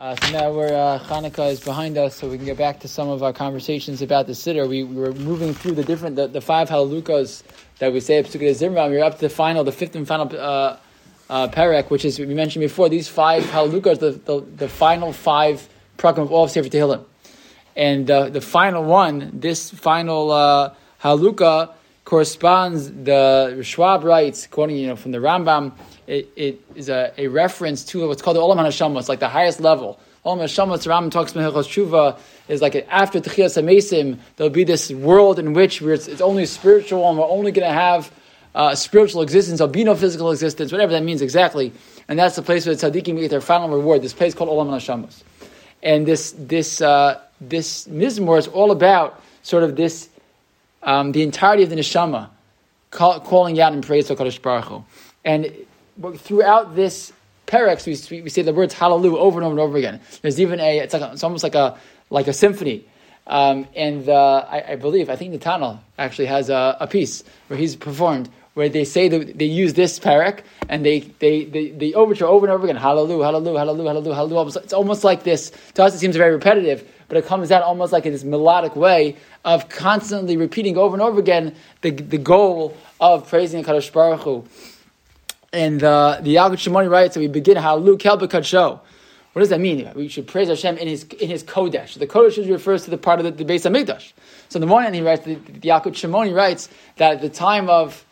Uh, so now we're uh, Hanukkah is behind us, so we can get back to some of our conversations about the Siddur. We, we were moving through the different the, the five Hallelukas that we say at Pesukei Zimra. We're up to the final, the fifth and final uh, uh, Perek, which is we mentioned before. These five Hallelukas, the, the, the final five prakim of all of Sefer Tehillim, and uh, the final one, this final uh, Haluka corresponds. The Schwab writes, quoting you know from the Rambam it, it is a, a reference to what's called the Olam HaNeshama. It's like the highest level. Olam HaNeshama, the Rambam talks about Tshuva, is like after Techiyas HaMesim, there'll be this world in which it's, it's, only spiritual and we're only going to have uh, spiritual existence, there'll be no physical existence, whatever that means exactly. And that's the place where the tzaddikim get their final reward, this place called Olam HaNeshamas. And this, this, uh, this Mizmor is all about sort of this, um, the entirety of the Neshama, call, calling out in praise to Kadosh Baruch Hu. And throughout this Perex, we, we say the words hallelujah over and over and over again. There's even a, it's, like a, it's almost like a, like a symphony. Um, and uh, I, I, believe, I think the Tunnel actually has a, a, piece where he's performed where they say that they use this parak and they, they, they, they overture over and over again, hallelujah, hallelujah, hallelujah, hallelujah. It's almost like this, to us it seems very repetitive, but it comes out almost like in this melodic way of constantly repeating over and over again the, the goal of praising Kadosh Baruch Hu. And uh, the Yalkut Shimoni writes that we begin Halu Kel Show. What does that mean? We should praise Hashem in his in his kodesh. The kodesh refers to the part of the, the Beis HaMikdash. So in the morning he writes, the, the Yalkut Shimoni writes that at the time of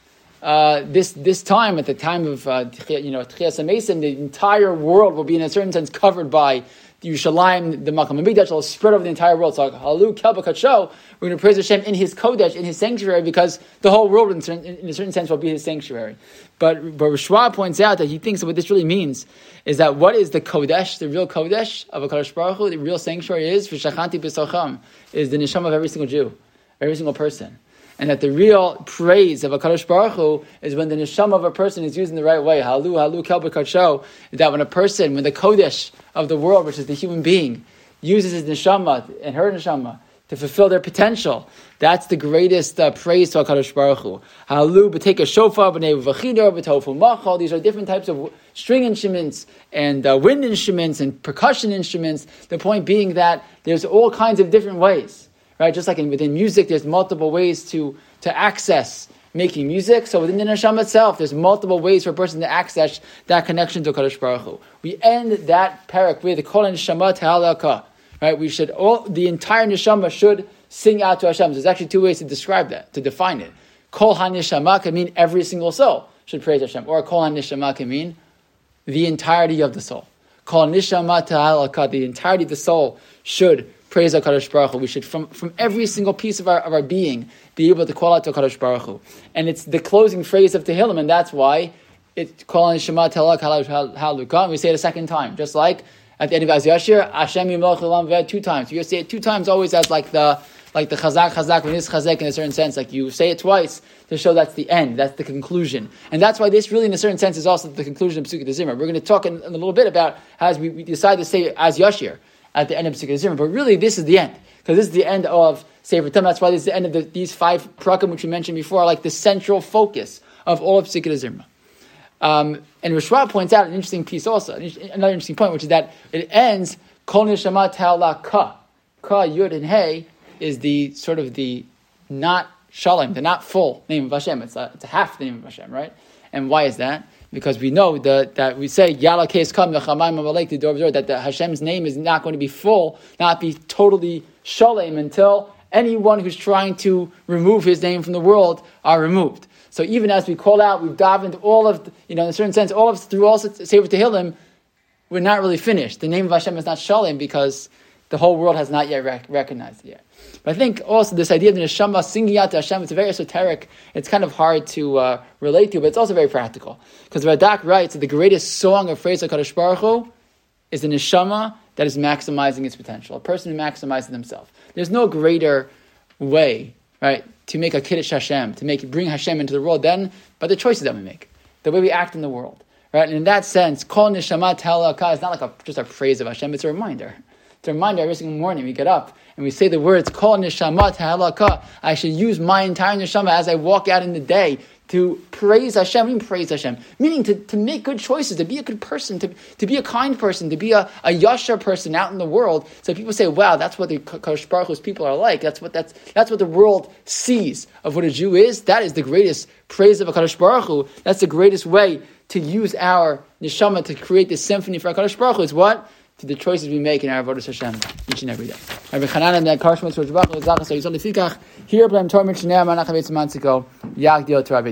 uh, this this time, at the time of uh, you know the entire world will be in a certain sense covered by the Yerushalayim, the Makam Mikdash will spread over the entire world. So Halu Kelba Kacho, we're going to praise Hashem in His Kodesh, in His sanctuary, because the whole world, in, certain, in a certain sense, will be His sanctuary. But but Rishwa points out that he thinks that what this really means is that what is the Kodesh, the real Kodesh of a Kadosh Baruch Hu, the real sanctuary is V'shachanti B'socham, is the neshama of every single Jew, every single person and that the real praise of a Kadosh Baruch Hu is when the neshama of a person is used in the right way. Halu, halu, kelbekacho. That when a person, when the Kodesh of the world, which is the human being, uses his neshama and her neshama to fulfill their potential, that's the greatest uh, praise to HaKadosh Baruch Hu. Halu, b'teka shofar, b'nei v'chidor, b'tofu machal. These are different types of string instruments and uh, wind instruments and percussion instruments. The point being that there's all kinds of different ways right? Just like in, within music, there's multiple ways to, to access making music. So within the neshama itself, there's multiple ways for a person to access that connection to Kadosh Baruch Hu. We end that parak with the kol neshama right? We should all the entire neshama should sing out to Hashem. There's actually two ways to describe that, to define it. Kol haneshama can mean every single soul should praise Hashem, or kol haneshama can mean the entirety of the soul. Kol neshama ta'alaka, the entirety of the soul should praise HaKadosh Baruch Hu. We should, from, from every single piece of our, of our being, be able to call out to HaKadosh Baruch Hu. And it's the closing phrase of Tehillim, and that's why it's calling Shema Telak Haluka, and we say it a second time, just like at the end of Az Yashir, Hashem Yimloch Elam two times. You say it two times always as like the like the chazak chazak when it's chazak in a certain sense, like you say it twice to show that's the end, that's the conclusion, and that's why this really, in a certain sense, is also the conclusion of Pesukei Zimra. We're going to talk in, in, a little bit about how as we, we decide to say as Yashir at the end of Pesukei Zimra. But really, this is the end because this is the end of Sefer Tum. That's why this is the end of the, these five prakim which we mentioned before, are like the central focus of all of Pesukei Zimra. Um, and Rishwa points out an interesting piece also, another interesting point, which is that it ends Kol Neshama Ta'ala Ka. Ka, Yud, and Hey is the sort of the not Shalom, the not full name of Hashem. It's a, it's a half the name of Hashem, right? And why is that? because we know that, that we say Yala case come that the Hashem's name is not going to be full, not be totally shalem until anyone who's trying to remove his name from the world are removed. So even as we call out, we've davened all of, you know, in a certain sense, all of through all Sefer Tehillim, we're not really finished. The name of Hashem is not shalem because the whole world has not yet rec- recognized it yet. But I think also this idea of the neshama singing out to Hashem, it's very esoteric. It's kind of hard to uh, relate to, but it's also very practical. Because Radak writes that the greatest song of praise of Kadosh Baruch Hu is the neshama that is maximizing its potential, a person who maximizes themselves. There's no greater way, right, to make a kiddush Hashem, to make bring Hashem into the world than by the choices that we make, the way we act in the world. Right? And in that sense, kol neshama telaka is not like a, just a phrase of Hashem, it's a reminder. It's a reminder every single morning we get up and we say the words, Kol Neshama Ta'alaka, I should use my entire Neshama as I walk out in the day to praise Hashem, mean praise Hashem, meaning to, to make good choices, to be a good person, to, to be a kind person, to be a, a yashar person out in the world. So people say, wow, that's what the Kadosh Baruch Hu's people are like. That's what, that's, that's what the world sees of what a Jew is. That is the greatest praise of a Kadosh Baruch Hu. That's the greatest way to use our neshama to create this symphony for HaKadosh Baruch Hu is what? To the choices we make in our Avodas Hashem each and every day. Rabbi and Lezach Yisrael here Yag Dio Torah